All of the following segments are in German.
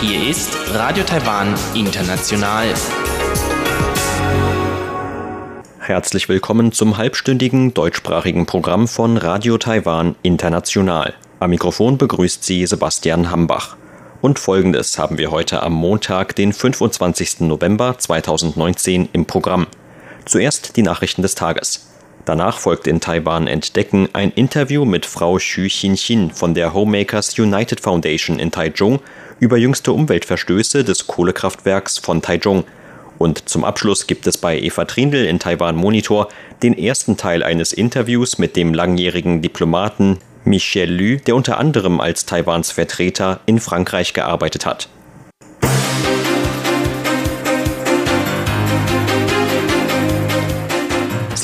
Hier ist Radio Taiwan International. Herzlich willkommen zum halbstündigen deutschsprachigen Programm von Radio Taiwan International. Am Mikrofon begrüßt Sie Sebastian Hambach. Und folgendes haben wir heute am Montag, den 25. November 2019 im Programm. Zuerst die Nachrichten des Tages. Danach folgt in Taiwan Entdecken ein Interview mit Frau Xu Xinxin von der Homemakers United Foundation in Taichung über jüngste Umweltverstöße des Kohlekraftwerks von Taichung. Und zum Abschluss gibt es bei Eva Trindl in Taiwan Monitor den ersten Teil eines Interviews mit dem langjährigen Diplomaten Michel Lü, der unter anderem als Taiwans Vertreter in Frankreich gearbeitet hat.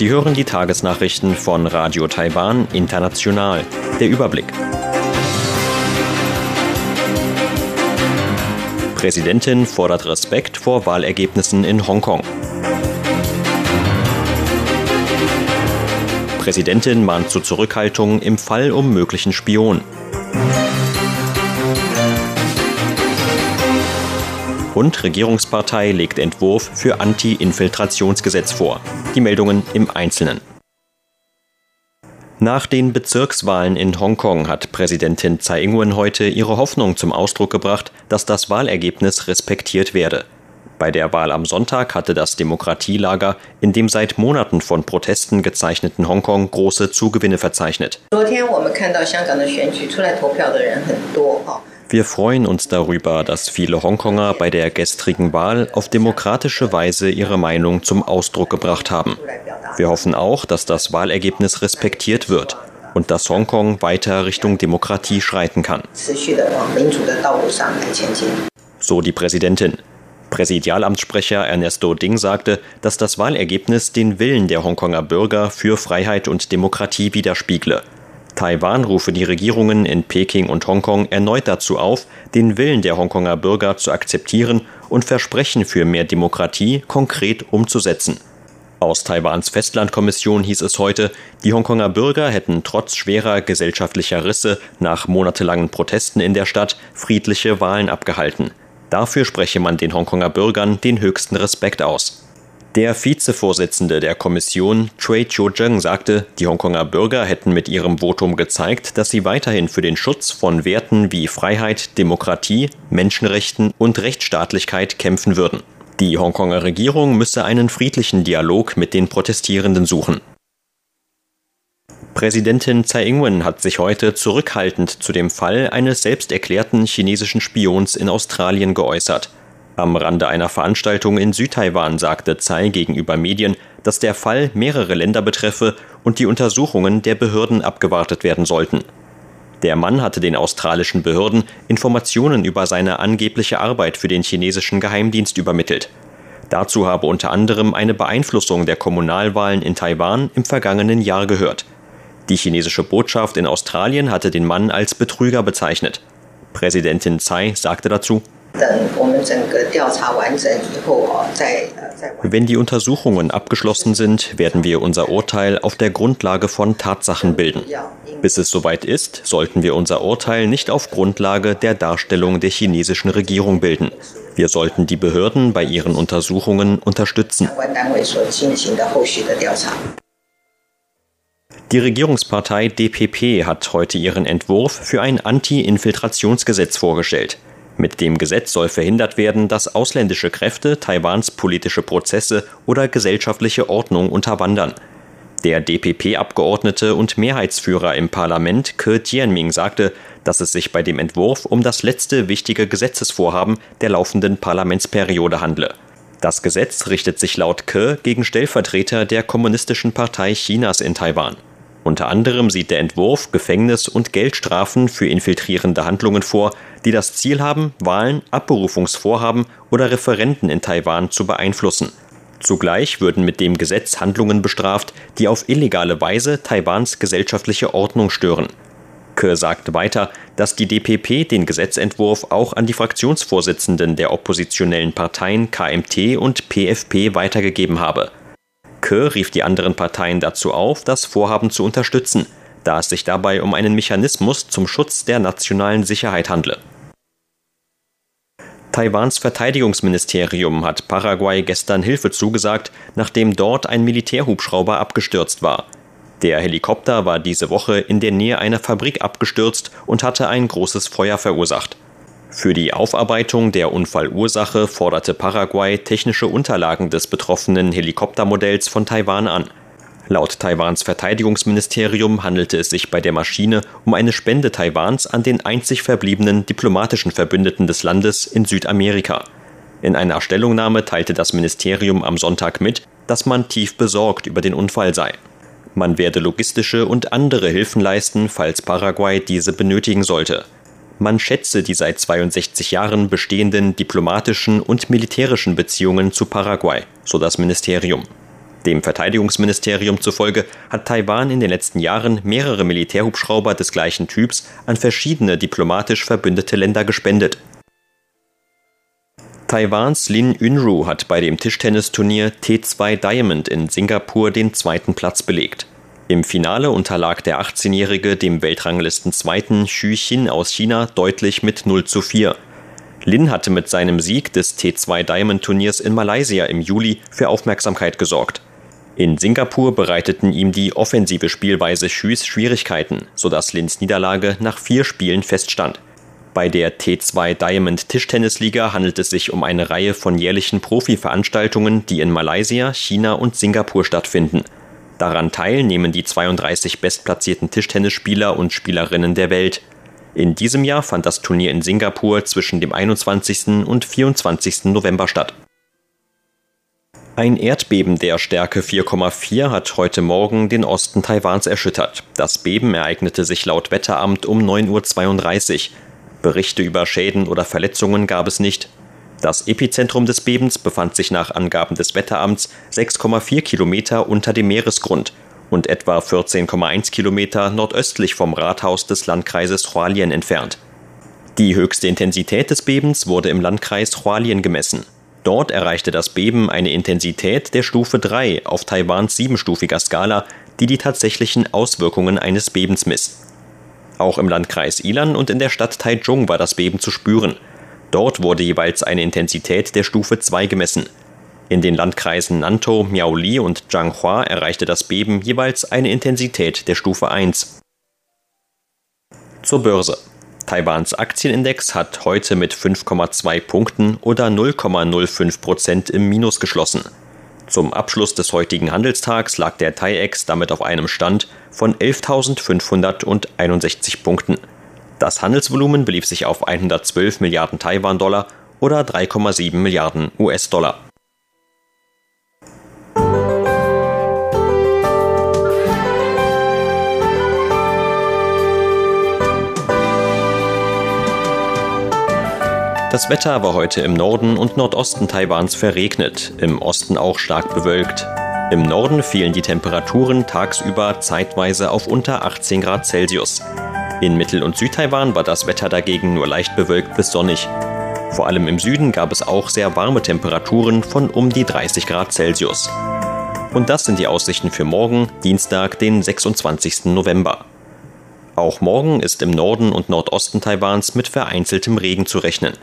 Sie hören die Tagesnachrichten von Radio Taiwan International. Der Überblick. Präsidentin fordert Respekt vor Wahlergebnissen in Hongkong. Präsidentin mahnt zur Zurückhaltung im Fall um möglichen Spion. Und Regierungspartei legt Entwurf für Anti-Infiltrationsgesetz vor. Die Meldungen im Einzelnen. Nach den Bezirkswahlen in Hongkong hat Präsidentin Tsai Ing-wen heute ihre Hoffnung zum Ausdruck gebracht, dass das Wahlergebnis respektiert werde. Bei der Wahl am Sonntag hatte das Demokratielager in dem seit Monaten von Protesten gezeichneten Hongkong große Zugewinne verzeichnet. Wir freuen uns darüber, dass viele Hongkonger bei der gestrigen Wahl auf demokratische Weise ihre Meinung zum Ausdruck gebracht haben. Wir hoffen auch, dass das Wahlergebnis respektiert wird und dass Hongkong weiter Richtung Demokratie schreiten kann. So die Präsidentin. Präsidialamtssprecher Ernesto Ding sagte, dass das Wahlergebnis den Willen der Hongkonger Bürger für Freiheit und Demokratie widerspiegle. Taiwan rufe die Regierungen in Peking und Hongkong erneut dazu auf, den Willen der Hongkonger Bürger zu akzeptieren und Versprechen für mehr Demokratie konkret umzusetzen. Aus Taiwans Festlandkommission hieß es heute, die Hongkonger Bürger hätten trotz schwerer gesellschaftlicher Risse nach monatelangen Protesten in der Stadt friedliche Wahlen abgehalten. Dafür spreche man den Hongkonger Bürgern den höchsten Respekt aus. Der Vizevorsitzende der Kommission, Choi Cho-jung, sagte, die Hongkonger Bürger hätten mit ihrem Votum gezeigt, dass sie weiterhin für den Schutz von Werten wie Freiheit, Demokratie, Menschenrechten und Rechtsstaatlichkeit kämpfen würden. Die Hongkonger Regierung müsse einen friedlichen Dialog mit den Protestierenden suchen. Präsidentin Tsai Ing-wen hat sich heute zurückhaltend zu dem Fall eines selbsterklärten chinesischen Spions in Australien geäußert. Am Rande einer Veranstaltung in Südtaiwan sagte Tsai gegenüber Medien, dass der Fall mehrere Länder betreffe und die Untersuchungen der Behörden abgewartet werden sollten. Der Mann hatte den australischen Behörden Informationen über seine angebliche Arbeit für den chinesischen Geheimdienst übermittelt. Dazu habe unter anderem eine Beeinflussung der Kommunalwahlen in Taiwan im vergangenen Jahr gehört. Die chinesische Botschaft in Australien hatte den Mann als Betrüger bezeichnet. Präsidentin Tsai sagte dazu, wenn die Untersuchungen abgeschlossen sind, werden wir unser Urteil auf der Grundlage von Tatsachen bilden. Bis es soweit ist, sollten wir unser Urteil nicht auf Grundlage der Darstellung der chinesischen Regierung bilden. Wir sollten die Behörden bei ihren Untersuchungen unterstützen. Die Regierungspartei DPP hat heute ihren Entwurf für ein Anti-Infiltrationsgesetz vorgestellt. Mit dem Gesetz soll verhindert werden, dass ausländische Kräfte Taiwans politische Prozesse oder gesellschaftliche Ordnung unterwandern. Der DPP-Abgeordnete und Mehrheitsführer im Parlament Ke Jianming sagte, dass es sich bei dem Entwurf um das letzte wichtige Gesetzesvorhaben der laufenden Parlamentsperiode handle. Das Gesetz richtet sich laut Ke gegen Stellvertreter der Kommunistischen Partei Chinas in Taiwan. Unter anderem sieht der Entwurf Gefängnis- und Geldstrafen für infiltrierende Handlungen vor, die das Ziel haben, Wahlen, Abberufungsvorhaben oder Referenten in Taiwan zu beeinflussen. Zugleich würden mit dem Gesetz Handlungen bestraft, die auf illegale Weise Taiwans gesellschaftliche Ordnung stören. Ke sagte weiter, dass die DPP den Gesetzentwurf auch an die Fraktionsvorsitzenden der oppositionellen Parteien KMT und PFP weitergegeben habe. Ke rief die anderen Parteien dazu auf, das Vorhaben zu unterstützen, da es sich dabei um einen Mechanismus zum Schutz der nationalen Sicherheit handle. Taiwans Verteidigungsministerium hat Paraguay gestern Hilfe zugesagt, nachdem dort ein Militärhubschrauber abgestürzt war. Der Helikopter war diese Woche in der Nähe einer Fabrik abgestürzt und hatte ein großes Feuer verursacht. Für die Aufarbeitung der Unfallursache forderte Paraguay technische Unterlagen des betroffenen Helikoptermodells von Taiwan an. Laut Taiwans Verteidigungsministerium handelte es sich bei der Maschine um eine Spende Taiwans an den einzig verbliebenen diplomatischen Verbündeten des Landes in Südamerika. In einer Stellungnahme teilte das Ministerium am Sonntag mit, dass man tief besorgt über den Unfall sei. Man werde logistische und andere Hilfen leisten, falls Paraguay diese benötigen sollte. Man schätze die seit 62 Jahren bestehenden diplomatischen und militärischen Beziehungen zu Paraguay, so das Ministerium. Dem Verteidigungsministerium zufolge hat Taiwan in den letzten Jahren mehrere Militärhubschrauber des gleichen Typs an verschiedene diplomatisch verbündete Länder gespendet. Taiwans Lin Yunru hat bei dem Tischtennisturnier T2 Diamond in Singapur den zweiten Platz belegt. Im Finale unterlag der 18-Jährige dem Weltranglisten-Zweiten Xu Xin aus China deutlich mit 0 zu 4. Lin hatte mit seinem Sieg des T2 Diamond Turniers in Malaysia im Juli für Aufmerksamkeit gesorgt. In Singapur bereiteten ihm die offensive Spielweise Schüs Schwierigkeiten, sodass Lins Niederlage nach vier Spielen feststand. Bei der T2 Diamond Tischtennisliga handelt es sich um eine Reihe von jährlichen Profi-Veranstaltungen, die in Malaysia, China und Singapur stattfinden. Daran teilnehmen die 32 bestplatzierten Tischtennisspieler und Spielerinnen der Welt. In diesem Jahr fand das Turnier in Singapur zwischen dem 21. und 24. November statt. Ein Erdbeben der Stärke 4,4 hat heute Morgen den Osten Taiwans erschüttert. Das Beben ereignete sich laut Wetteramt um 9.32 Uhr. Berichte über Schäden oder Verletzungen gab es nicht. Das Epizentrum des Bebens befand sich nach Angaben des Wetteramts 6,4 Kilometer unter dem Meeresgrund und etwa 14,1 Kilometer nordöstlich vom Rathaus des Landkreises Hualien entfernt. Die höchste Intensität des Bebens wurde im Landkreis Hualien gemessen. Dort erreichte das Beben eine Intensität der Stufe 3 auf Taiwans siebenstufiger Skala, die die tatsächlichen Auswirkungen eines Bebens misst. Auch im Landkreis Ilan und in der Stadt Taichung war das Beben zu spüren. Dort wurde jeweils eine Intensität der Stufe 2 gemessen. In den Landkreisen Nantou, Miaoli und Zhanghua erreichte das Beben jeweils eine Intensität der Stufe 1. Zur Börse. Taiwans Aktienindex hat heute mit 5,2 Punkten oder 0,05 Prozent im Minus geschlossen. Zum Abschluss des heutigen Handelstags lag der TAIEX damit auf einem Stand von 11.561 Punkten. Das Handelsvolumen belief sich auf 112 Milliarden Taiwan-Dollar oder 3,7 Milliarden US-Dollar. Das Wetter war heute im Norden und Nordosten Taiwans verregnet, im Osten auch stark bewölkt. Im Norden fielen die Temperaturen tagsüber zeitweise auf unter 18 Grad Celsius. In Mittel- und Südtaiwan war das Wetter dagegen nur leicht bewölkt bis sonnig. Vor allem im Süden gab es auch sehr warme Temperaturen von um die 30 Grad Celsius. Und das sind die Aussichten für morgen, Dienstag, den 26. November. Auch morgen ist im Norden und Nordosten Taiwans mit vereinzeltem Regen zu rechnen.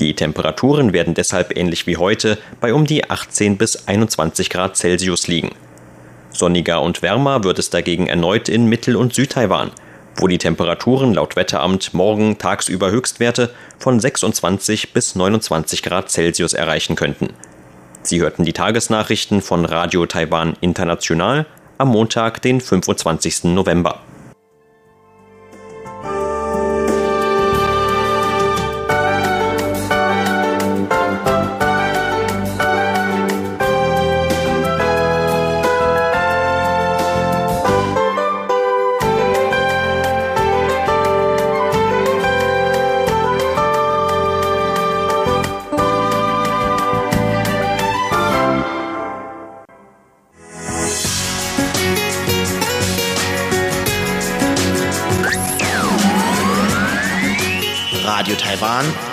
Die Temperaturen werden deshalb ähnlich wie heute bei um die 18 bis 21 Grad Celsius liegen. Sonniger und wärmer wird es dagegen erneut in Mittel- und Südtaiwan, wo die Temperaturen laut Wetteramt morgen tagsüber Höchstwerte von 26 bis 29 Grad Celsius erreichen könnten. Sie hörten die Tagesnachrichten von Radio Taiwan International am Montag, den 25. November.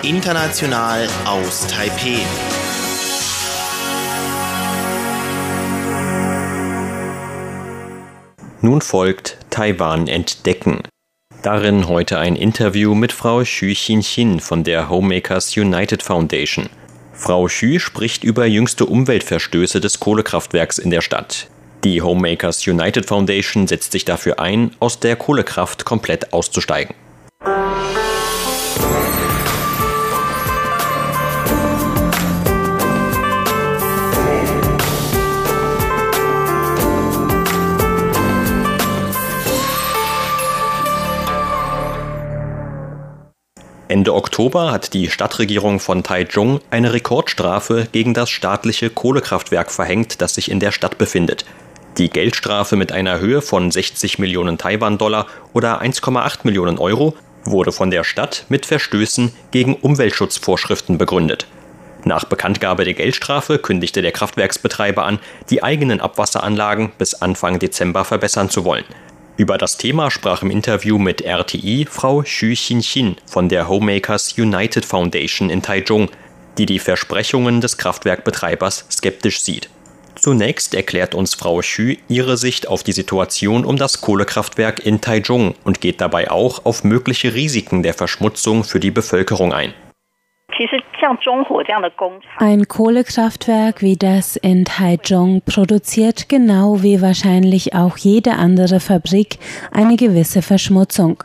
International aus Taipeh. Nun folgt Taiwan entdecken. Darin heute ein Interview mit Frau Xu Xin von der Homemakers United Foundation. Frau Xu spricht über jüngste Umweltverstöße des Kohlekraftwerks in der Stadt. Die Homemakers United Foundation setzt sich dafür ein, aus der Kohlekraft komplett auszusteigen. Ende Oktober hat die Stadtregierung von Taichung eine Rekordstrafe gegen das staatliche Kohlekraftwerk verhängt, das sich in der Stadt befindet. Die Geldstrafe mit einer Höhe von 60 Millionen Taiwan-Dollar oder 1,8 Millionen Euro wurde von der Stadt mit Verstößen gegen Umweltschutzvorschriften begründet. Nach Bekanntgabe der Geldstrafe kündigte der Kraftwerksbetreiber an, die eigenen Abwasseranlagen bis Anfang Dezember verbessern zu wollen. Über das Thema sprach im Interview mit RTI Frau Xu Xin von der Homemakers United Foundation in Taichung, die die Versprechungen des Kraftwerkbetreibers skeptisch sieht. Zunächst erklärt uns Frau Xu ihre Sicht auf die Situation um das Kohlekraftwerk in Taichung und geht dabei auch auf mögliche Risiken der Verschmutzung für die Bevölkerung ein. Ein Kohlekraftwerk wie das in Taichung produziert genau wie wahrscheinlich auch jede andere Fabrik eine gewisse Verschmutzung.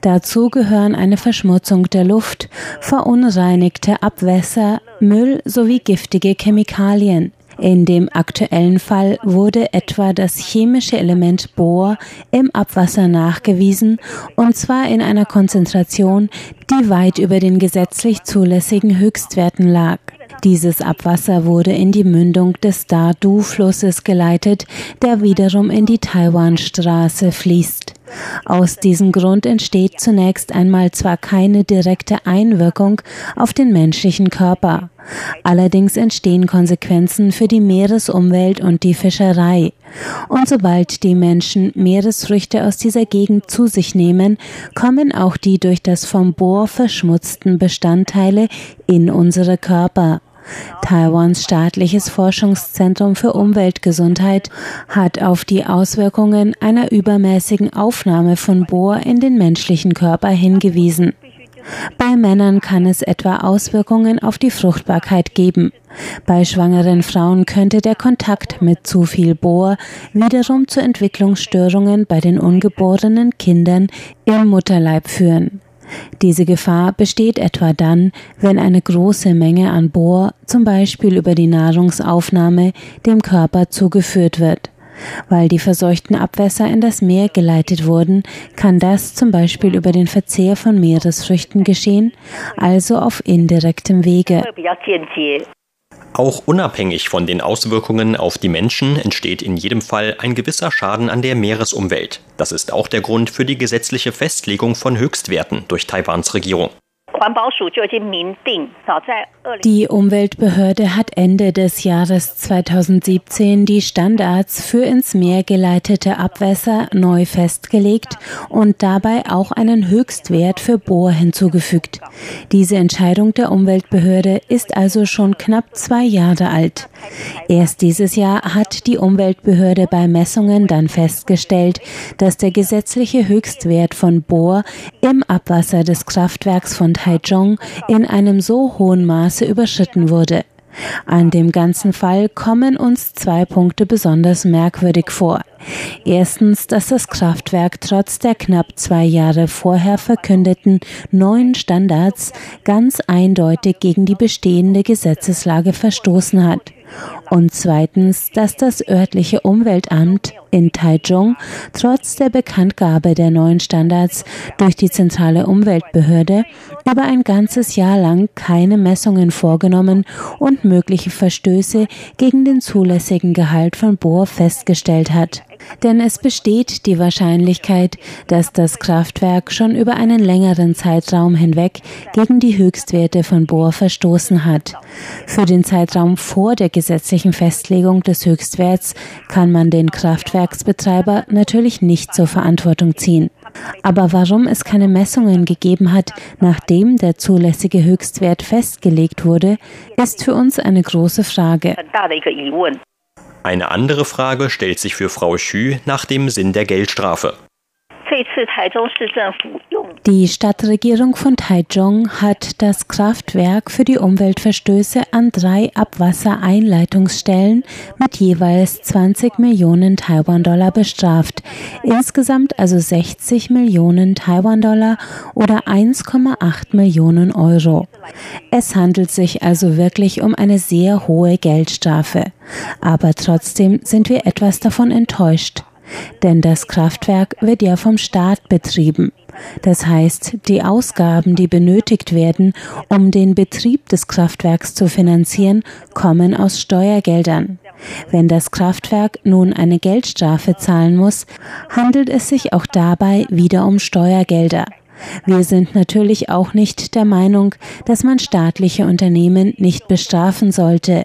Dazu gehören eine Verschmutzung der Luft, verunreinigte Abwässer, Müll sowie giftige Chemikalien. In dem aktuellen Fall wurde etwa das chemische Element Bohr im Abwasser nachgewiesen, und zwar in einer Konzentration, die weit über den gesetzlich zulässigen Höchstwerten lag. Dieses Abwasser wurde in die Mündung des Dadu-Flusses geleitet, der wiederum in die Taiwanstraße fließt. Aus diesem Grund entsteht zunächst einmal zwar keine direkte Einwirkung auf den menschlichen Körper, allerdings entstehen Konsequenzen für die Meeresumwelt und die Fischerei. Und sobald die Menschen Meeresfrüchte aus dieser Gegend zu sich nehmen, kommen auch die durch das vom Bohr verschmutzten Bestandteile in unsere Körper. Taiwans staatliches Forschungszentrum für Umweltgesundheit hat auf die Auswirkungen einer übermäßigen Aufnahme von Bohr in den menschlichen Körper hingewiesen. Bei Männern kann es etwa Auswirkungen auf die Fruchtbarkeit geben. Bei schwangeren Frauen könnte der Kontakt mit zu viel Bohr wiederum zu Entwicklungsstörungen bei den ungeborenen Kindern im Mutterleib führen. Diese Gefahr besteht etwa dann, wenn eine große Menge an Bohr, zum Beispiel über die Nahrungsaufnahme, dem Körper zugeführt wird. Weil die verseuchten Abwässer in das Meer geleitet wurden, kann das zum Beispiel über den Verzehr von Meeresfrüchten geschehen, also auf indirektem Wege. Auch unabhängig von den Auswirkungen auf die Menschen entsteht in jedem Fall ein gewisser Schaden an der Meeresumwelt. Das ist auch der Grund für die gesetzliche Festlegung von Höchstwerten durch Taiwans Regierung. Die Umweltbehörde hat Ende des Jahres 2017 die Standards für ins Meer geleitete Abwässer neu festgelegt und dabei auch einen Höchstwert für Bohr hinzugefügt. Diese Entscheidung der Umweltbehörde ist also schon knapp zwei Jahre alt. Erst dieses Jahr hat die Umweltbehörde bei Messungen dann festgestellt, dass der gesetzliche Höchstwert von Bohr im Abwasser des Kraftwerks von Taichung in einem so hohen Maße überschritten wurde. An dem ganzen Fall kommen uns zwei Punkte besonders merkwürdig vor. Erstens, dass das Kraftwerk trotz der knapp zwei Jahre vorher verkündeten neuen Standards ganz eindeutig gegen die bestehende Gesetzeslage verstoßen hat und zweitens, dass das örtliche Umweltamt in Taichung trotz der Bekanntgabe der neuen Standards durch die zentrale Umweltbehörde über ein ganzes Jahr lang keine Messungen vorgenommen und mögliche Verstöße gegen den zulässigen Gehalt von Bohr festgestellt hat denn es besteht die Wahrscheinlichkeit, dass das Kraftwerk schon über einen längeren Zeitraum hinweg gegen die Höchstwerte von Bohr verstoßen hat. Für den Zeitraum vor der gesetzlichen Festlegung des Höchstwerts kann man den Kraftwerksbetreiber natürlich nicht zur Verantwortung ziehen. Aber warum es keine Messungen gegeben hat, nachdem der zulässige Höchstwert festgelegt wurde, ist für uns eine große Frage. Eine andere Frage stellt sich für Frau Xu nach dem Sinn der Geldstrafe. Die Stadtregierung von Taichung hat das Kraftwerk für die Umweltverstöße an drei Abwassereinleitungsstellen mit jeweils 20 Millionen Taiwan-Dollar bestraft. Insgesamt also 60 Millionen Taiwan-Dollar oder 1,8 Millionen Euro. Es handelt sich also wirklich um eine sehr hohe Geldstrafe. Aber trotzdem sind wir etwas davon enttäuscht. Denn das Kraftwerk wird ja vom Staat betrieben. Das heißt, die Ausgaben, die benötigt werden, um den Betrieb des Kraftwerks zu finanzieren, kommen aus Steuergeldern. Wenn das Kraftwerk nun eine Geldstrafe zahlen muss, handelt es sich auch dabei wieder um Steuergelder. Wir sind natürlich auch nicht der Meinung, dass man staatliche Unternehmen nicht bestrafen sollte.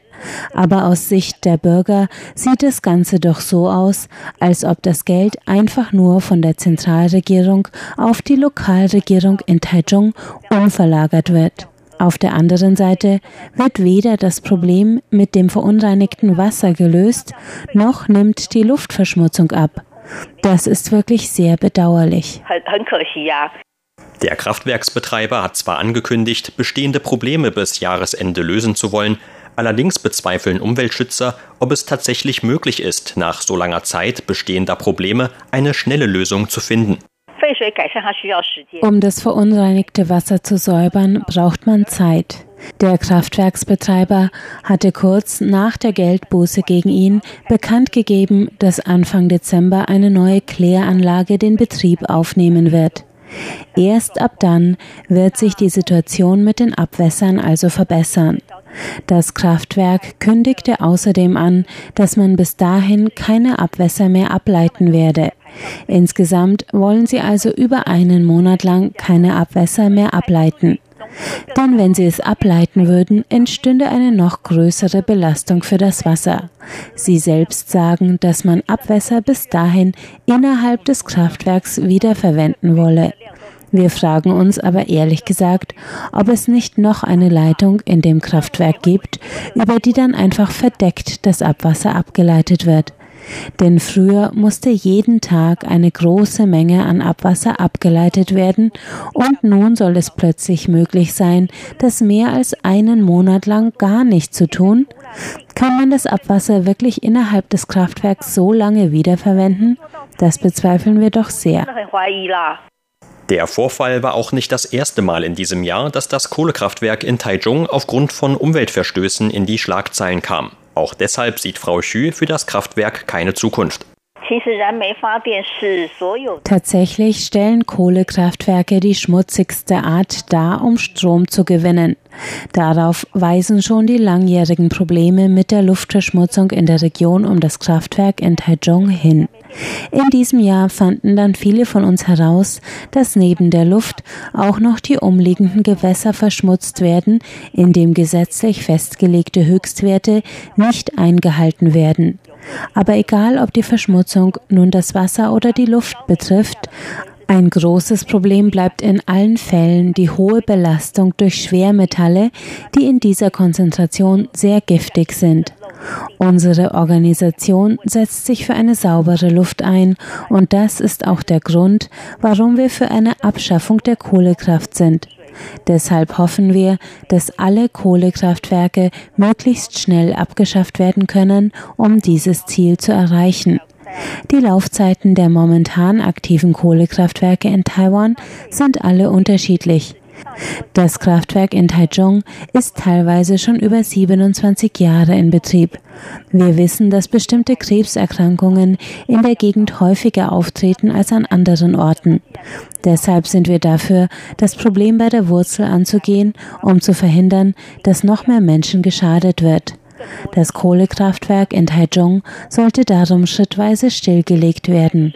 Aber aus Sicht der Bürger sieht das Ganze doch so aus, als ob das Geld einfach nur von der Zentralregierung auf die Lokalregierung in Taichung umverlagert wird. Auf der anderen Seite wird weder das Problem mit dem verunreinigten Wasser gelöst, noch nimmt die Luftverschmutzung ab. Das ist wirklich sehr bedauerlich. Der Kraftwerksbetreiber hat zwar angekündigt, bestehende Probleme bis Jahresende lösen zu wollen, allerdings bezweifeln Umweltschützer, ob es tatsächlich möglich ist, nach so langer Zeit bestehender Probleme eine schnelle Lösung zu finden. Um das verunreinigte Wasser zu säubern, braucht man Zeit. Der Kraftwerksbetreiber hatte kurz nach der Geldbuße gegen ihn bekannt gegeben, dass Anfang Dezember eine neue Kläranlage den Betrieb aufnehmen wird. Erst ab dann wird sich die Situation mit den Abwässern also verbessern. Das Kraftwerk kündigte außerdem an, dass man bis dahin keine Abwässer mehr ableiten werde. Insgesamt wollen sie also über einen Monat lang keine Abwässer mehr ableiten. Denn wenn sie es ableiten würden, entstünde eine noch größere Belastung für das Wasser. Sie selbst sagen, dass man Abwässer bis dahin innerhalb des Kraftwerks wiederverwenden wolle. Wir fragen uns aber ehrlich gesagt, ob es nicht noch eine Leitung in dem Kraftwerk gibt, über die dann einfach verdeckt das Abwasser abgeleitet wird. Denn früher musste jeden Tag eine große Menge an Abwasser abgeleitet werden und nun soll es plötzlich möglich sein, das mehr als einen Monat lang gar nicht zu tun? Kann man das Abwasser wirklich innerhalb des Kraftwerks so lange wiederverwenden? Das bezweifeln wir doch sehr. Der Vorfall war auch nicht das erste Mal in diesem Jahr, dass das Kohlekraftwerk in Taichung aufgrund von Umweltverstößen in die Schlagzeilen kam. Auch deshalb sieht Frau Xu für das Kraftwerk keine Zukunft. Tatsächlich stellen Kohlekraftwerke die schmutzigste Art dar, um Strom zu gewinnen. Darauf weisen schon die langjährigen Probleme mit der Luftverschmutzung in der Region um das Kraftwerk in Taichung hin. In diesem Jahr fanden dann viele von uns heraus, dass neben der Luft auch noch die umliegenden Gewässer verschmutzt werden, indem gesetzlich festgelegte Höchstwerte nicht eingehalten werden. Aber egal, ob die Verschmutzung nun das Wasser oder die Luft betrifft, ein großes Problem bleibt in allen Fällen die hohe Belastung durch Schwermetalle, die in dieser Konzentration sehr giftig sind. Unsere Organisation setzt sich für eine saubere Luft ein und das ist auch der Grund, warum wir für eine Abschaffung der Kohlekraft sind. Deshalb hoffen wir, dass alle Kohlekraftwerke möglichst schnell abgeschafft werden können, um dieses Ziel zu erreichen. Die Laufzeiten der momentan aktiven Kohlekraftwerke in Taiwan sind alle unterschiedlich. Das Kraftwerk in Taichung ist teilweise schon über 27 Jahre in Betrieb. Wir wissen, dass bestimmte Krebserkrankungen in der Gegend häufiger auftreten als an anderen Orten. Deshalb sind wir dafür, das Problem bei der Wurzel anzugehen, um zu verhindern, dass noch mehr Menschen geschadet wird. Das Kohlekraftwerk in Taichung sollte darum schrittweise stillgelegt werden.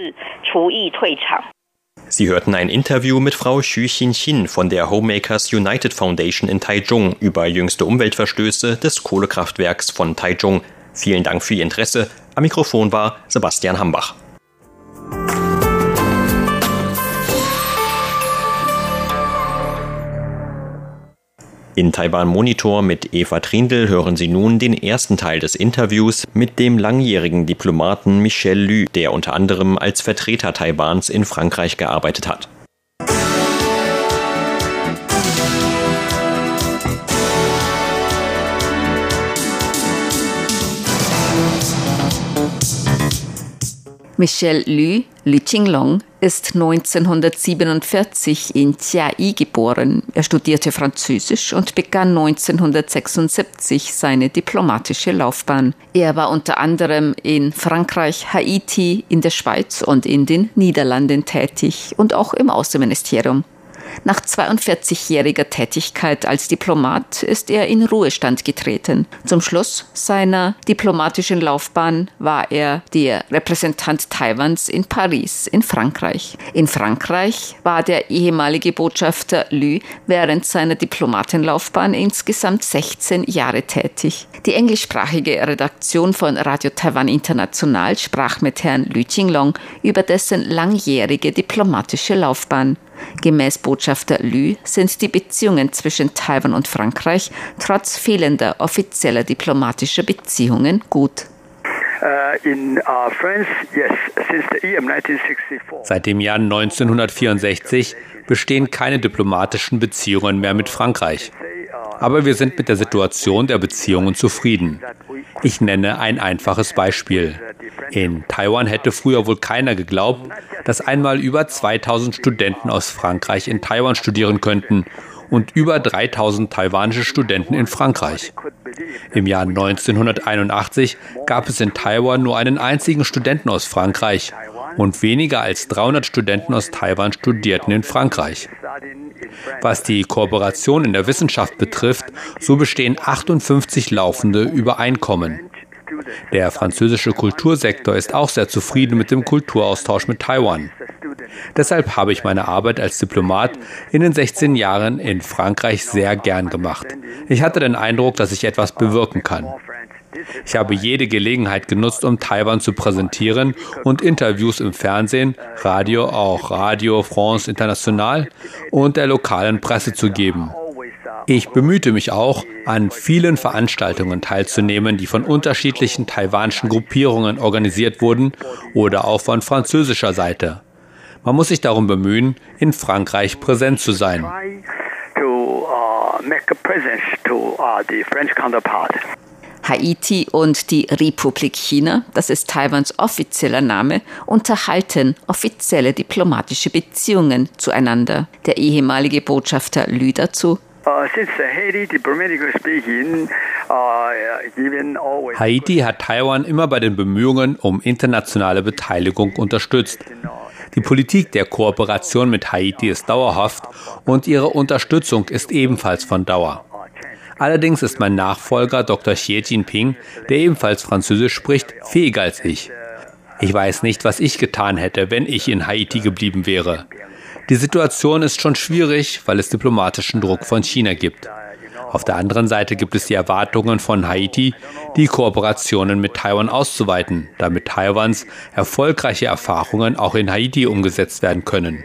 Sie hörten ein Interview mit Frau Xu Xin von der Homemakers United Foundation in Taichung über jüngste Umweltverstöße des Kohlekraftwerks von Taichung. Vielen Dank für Ihr Interesse. Am Mikrofon war Sebastian Hambach. In Taiwan Monitor mit Eva Trindl hören Sie nun den ersten Teil des Interviews mit dem langjährigen Diplomaten Michel Lü, der unter anderem als Vertreter Taiwans in Frankreich gearbeitet hat. Michel Lü, Lü Qinglong, ist 1947 in Chiayi geboren. Er studierte Französisch und begann 1976 seine diplomatische Laufbahn. Er war unter anderem in Frankreich, Haiti, in der Schweiz und in den Niederlanden tätig und auch im Außenministerium. Nach 42-jähriger Tätigkeit als Diplomat ist er in Ruhestand getreten. Zum Schluss seiner diplomatischen Laufbahn war er der Repräsentant Taiwans in Paris in Frankreich. In Frankreich war der ehemalige Botschafter Lü während seiner Diplomatenlaufbahn insgesamt 16 Jahre tätig. Die englischsprachige Redaktion von Radio Taiwan International sprach mit Herrn Lü Qinglong über dessen langjährige diplomatische Laufbahn. Gemäß Botschafter Lü sind die Beziehungen zwischen Taiwan und Frankreich trotz fehlender offizieller diplomatischer Beziehungen gut. Uh, uh, Seit dem Jahr 1964 bestehen keine diplomatischen Beziehungen mehr mit Frankreich. Aber wir sind mit der Situation der Beziehungen zufrieden. Ich nenne ein einfaches Beispiel. In Taiwan hätte früher wohl keiner geglaubt, dass einmal über 2000 Studenten aus Frankreich in Taiwan studieren könnten und über 3000 taiwanische Studenten in Frankreich. Im Jahr 1981 gab es in Taiwan nur einen einzigen Studenten aus Frankreich und weniger als 300 Studenten aus Taiwan studierten in Frankreich. Was die Kooperation in der Wissenschaft betrifft, so bestehen 58 laufende Übereinkommen. Der französische Kultursektor ist auch sehr zufrieden mit dem Kulturaustausch mit Taiwan. Deshalb habe ich meine Arbeit als Diplomat in den 16 Jahren in Frankreich sehr gern gemacht. Ich hatte den Eindruck, dass ich etwas bewirken kann. Ich habe jede Gelegenheit genutzt, um Taiwan zu präsentieren und Interviews im Fernsehen, Radio, auch Radio France International und der lokalen Presse zu geben. Ich bemühte mich auch, an vielen Veranstaltungen teilzunehmen, die von unterschiedlichen taiwanischen Gruppierungen organisiert wurden oder auch von französischer Seite. Man muss sich darum bemühen, in Frankreich präsent zu sein. Uh, uh, Haiti und die Republik China, das ist Taiwans offizieller Name, unterhalten offizielle diplomatische Beziehungen zueinander. Der ehemalige Botschafter Lü dazu Haiti hat Taiwan immer bei den Bemühungen um internationale Beteiligung unterstützt. Die Politik der Kooperation mit Haiti ist dauerhaft und ihre Unterstützung ist ebenfalls von Dauer. Allerdings ist mein Nachfolger Dr. Xie Jinping, der ebenfalls Französisch spricht, fähiger als ich. Ich weiß nicht, was ich getan hätte, wenn ich in Haiti geblieben wäre. Die Situation ist schon schwierig, weil es diplomatischen Druck von China gibt. Auf der anderen Seite gibt es die Erwartungen von Haiti, die Kooperationen mit Taiwan auszuweiten, damit Taiwans erfolgreiche Erfahrungen auch in Haiti umgesetzt werden können.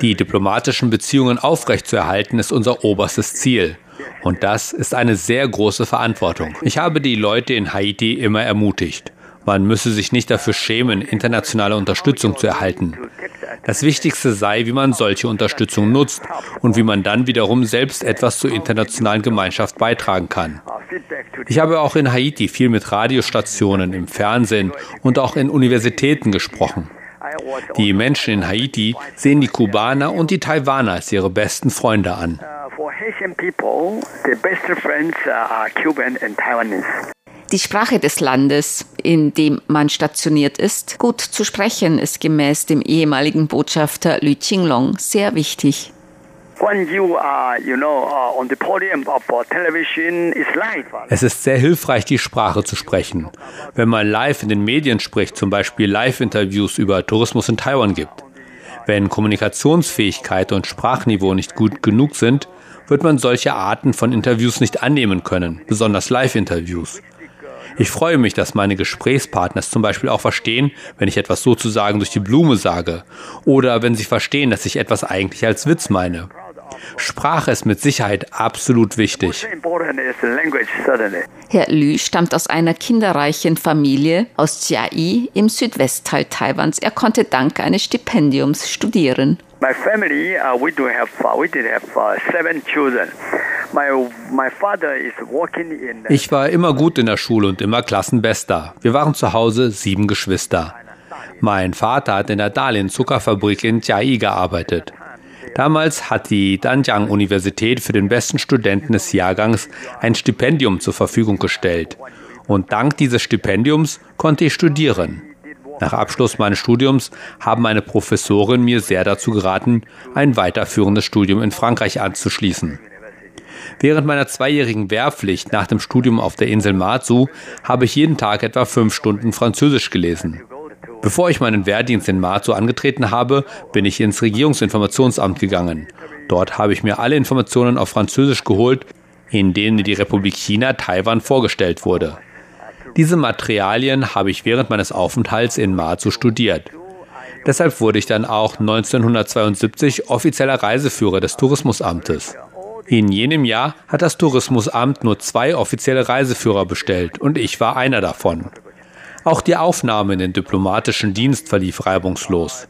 Die diplomatischen Beziehungen aufrechtzuerhalten ist unser oberstes Ziel. Und das ist eine sehr große Verantwortung. Ich habe die Leute in Haiti immer ermutigt. Man müsse sich nicht dafür schämen, internationale Unterstützung zu erhalten. Das Wichtigste sei, wie man solche Unterstützung nutzt und wie man dann wiederum selbst etwas zur internationalen Gemeinschaft beitragen kann. Ich habe auch in Haiti viel mit Radiostationen, im Fernsehen und auch in Universitäten gesprochen. Die Menschen in Haiti sehen die Kubaner und die Taiwaner als ihre besten Freunde an. Die Sprache des Landes, in dem man stationiert ist, gut zu sprechen, ist gemäß dem ehemaligen Botschafter Lü Qinglong sehr wichtig. Es ist sehr hilfreich, die Sprache zu sprechen. Wenn man live in den Medien spricht, zum Beispiel Live-Interviews über Tourismus in Taiwan gibt. Wenn Kommunikationsfähigkeit und Sprachniveau nicht gut genug sind, wird man solche Arten von Interviews nicht annehmen können, besonders Live-Interviews. Ich freue mich, dass meine Gesprächspartner es zum Beispiel auch verstehen, wenn ich etwas sozusagen durch die Blume sage oder wenn sie verstehen, dass ich etwas eigentlich als Witz meine. Sprache ist mit Sicherheit absolut wichtig. Herr Lü stammt aus einer kinderreichen Familie aus Chiayi im Südwestteil Taiwans. Er konnte dank eines Stipendiums studieren. My family, uh, we do have, uh, we did have uh, seven children. Ich war immer gut in der Schule und immer Klassenbester. Wir waren zu Hause sieben Geschwister. Mein Vater hat in der Dahlin-Zuckerfabrik in Chiayi gearbeitet. Damals hat die Danjiang-Universität für den besten Studenten des Jahrgangs ein Stipendium zur Verfügung gestellt. Und dank dieses Stipendiums konnte ich studieren. Nach Abschluss meines Studiums haben meine Professorin mir sehr dazu geraten, ein weiterführendes Studium in Frankreich anzuschließen. Während meiner zweijährigen Wehrpflicht nach dem Studium auf der Insel Matsu habe ich jeden Tag etwa fünf Stunden Französisch gelesen. Bevor ich meinen Wehrdienst in Matsu angetreten habe, bin ich ins Regierungsinformationsamt gegangen. Dort habe ich mir alle Informationen auf Französisch geholt, in denen die Republik China Taiwan vorgestellt wurde. Diese Materialien habe ich während meines Aufenthalts in Matsu studiert. Deshalb wurde ich dann auch 1972 offizieller Reiseführer des Tourismusamtes. In jenem Jahr hat das Tourismusamt nur zwei offizielle Reiseführer bestellt und ich war einer davon. Auch die Aufnahme in den diplomatischen Dienst verlief reibungslos.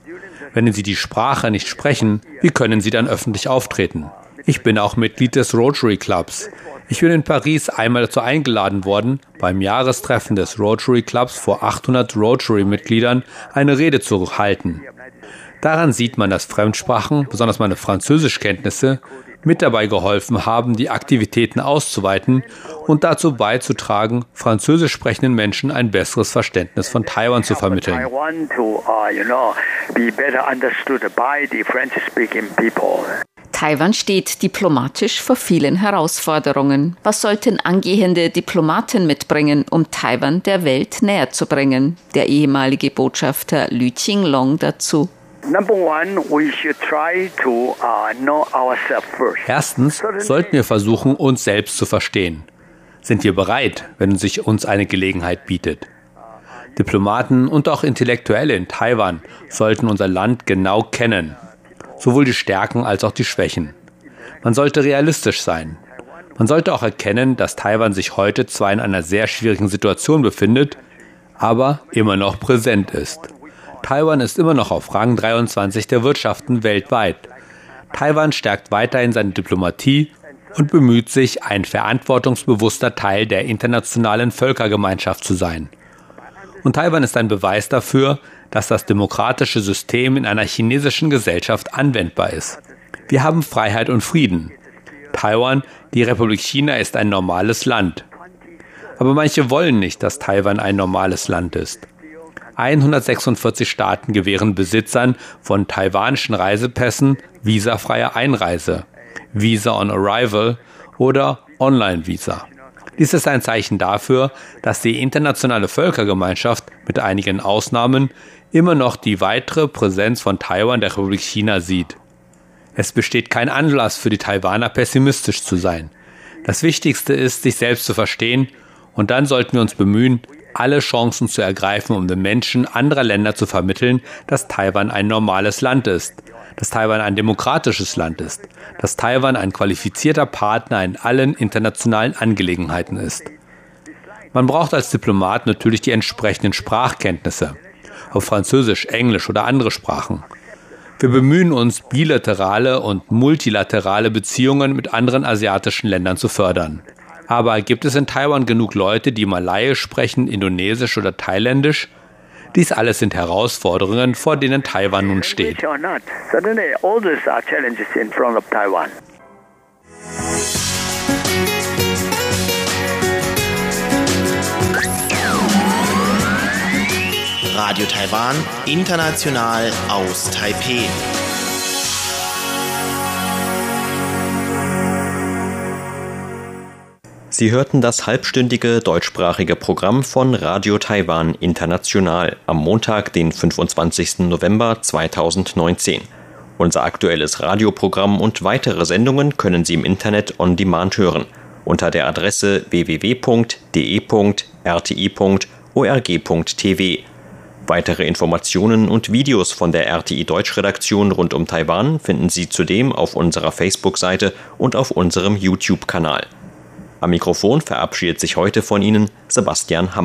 Wenn Sie die Sprache nicht sprechen, wie können Sie dann öffentlich auftreten? Ich bin auch Mitglied des Rotary Clubs. Ich bin in Paris einmal dazu eingeladen worden, beim Jahrestreffen des Rotary Clubs vor 800 Rotary-Mitgliedern eine Rede zu halten. Daran sieht man, dass Fremdsprachen, besonders meine Französischkenntnisse, mit dabei geholfen haben, die Aktivitäten auszuweiten und dazu beizutragen, französisch sprechenden Menschen ein besseres Verständnis von Taiwan zu vermitteln. Taiwan steht diplomatisch vor vielen Herausforderungen. Was sollten angehende Diplomaten mitbringen, um Taiwan der Welt näher zu bringen? Der ehemalige Botschafter Lü Qinglong dazu. Erstens sollten wir versuchen, uns selbst zu verstehen. Sind wir bereit, wenn sich uns eine Gelegenheit bietet? Diplomaten und auch Intellektuelle in Taiwan sollten unser Land genau kennen, sowohl die Stärken als auch die Schwächen. Man sollte realistisch sein. Man sollte auch erkennen, dass Taiwan sich heute zwar in einer sehr schwierigen Situation befindet, aber immer noch präsent ist. Taiwan ist immer noch auf Rang 23 der Wirtschaften weltweit. Taiwan stärkt weiterhin seine Diplomatie und bemüht sich, ein verantwortungsbewusster Teil der internationalen Völkergemeinschaft zu sein. Und Taiwan ist ein Beweis dafür, dass das demokratische System in einer chinesischen Gesellschaft anwendbar ist. Wir haben Freiheit und Frieden. Taiwan, die Republik China, ist ein normales Land. Aber manche wollen nicht, dass Taiwan ein normales Land ist. 146 Staaten gewähren Besitzern von taiwanischen Reisepässen visafreie Einreise, Visa on Arrival oder Online-Visa. Dies ist ein Zeichen dafür, dass die internationale Völkergemeinschaft mit einigen Ausnahmen immer noch die weitere Präsenz von Taiwan der Republik China sieht. Es besteht kein Anlass für die Taiwaner pessimistisch zu sein. Das Wichtigste ist, sich selbst zu verstehen, und dann sollten wir uns bemühen, alle Chancen zu ergreifen, um den Menschen anderer Länder zu vermitteln, dass Taiwan ein normales Land ist, dass Taiwan ein demokratisches Land ist, dass Taiwan ein qualifizierter Partner in allen internationalen Angelegenheiten ist. Man braucht als Diplomat natürlich die entsprechenden Sprachkenntnisse, auf Französisch, Englisch oder andere Sprachen. Wir bemühen uns, bilaterale und multilaterale Beziehungen mit anderen asiatischen Ländern zu fördern. Aber gibt es in Taiwan genug Leute, die Malayisch sprechen, Indonesisch oder Thailändisch? Dies alles sind Herausforderungen, vor denen Taiwan nun steht. Radio Taiwan, international aus Taipeh. Sie hörten das halbstündige deutschsprachige Programm von Radio Taiwan International am Montag, den 25. November 2019. Unser aktuelles Radioprogramm und weitere Sendungen können Sie im Internet on demand hören unter der Adresse www.de.rti.org.tv. Weitere Informationen und Videos von der RTI Deutschredaktion rund um Taiwan finden Sie zudem auf unserer Facebook-Seite und auf unserem YouTube-Kanal. Am Mikrofon verabschiedet sich heute von Ihnen Sebastian Hamm.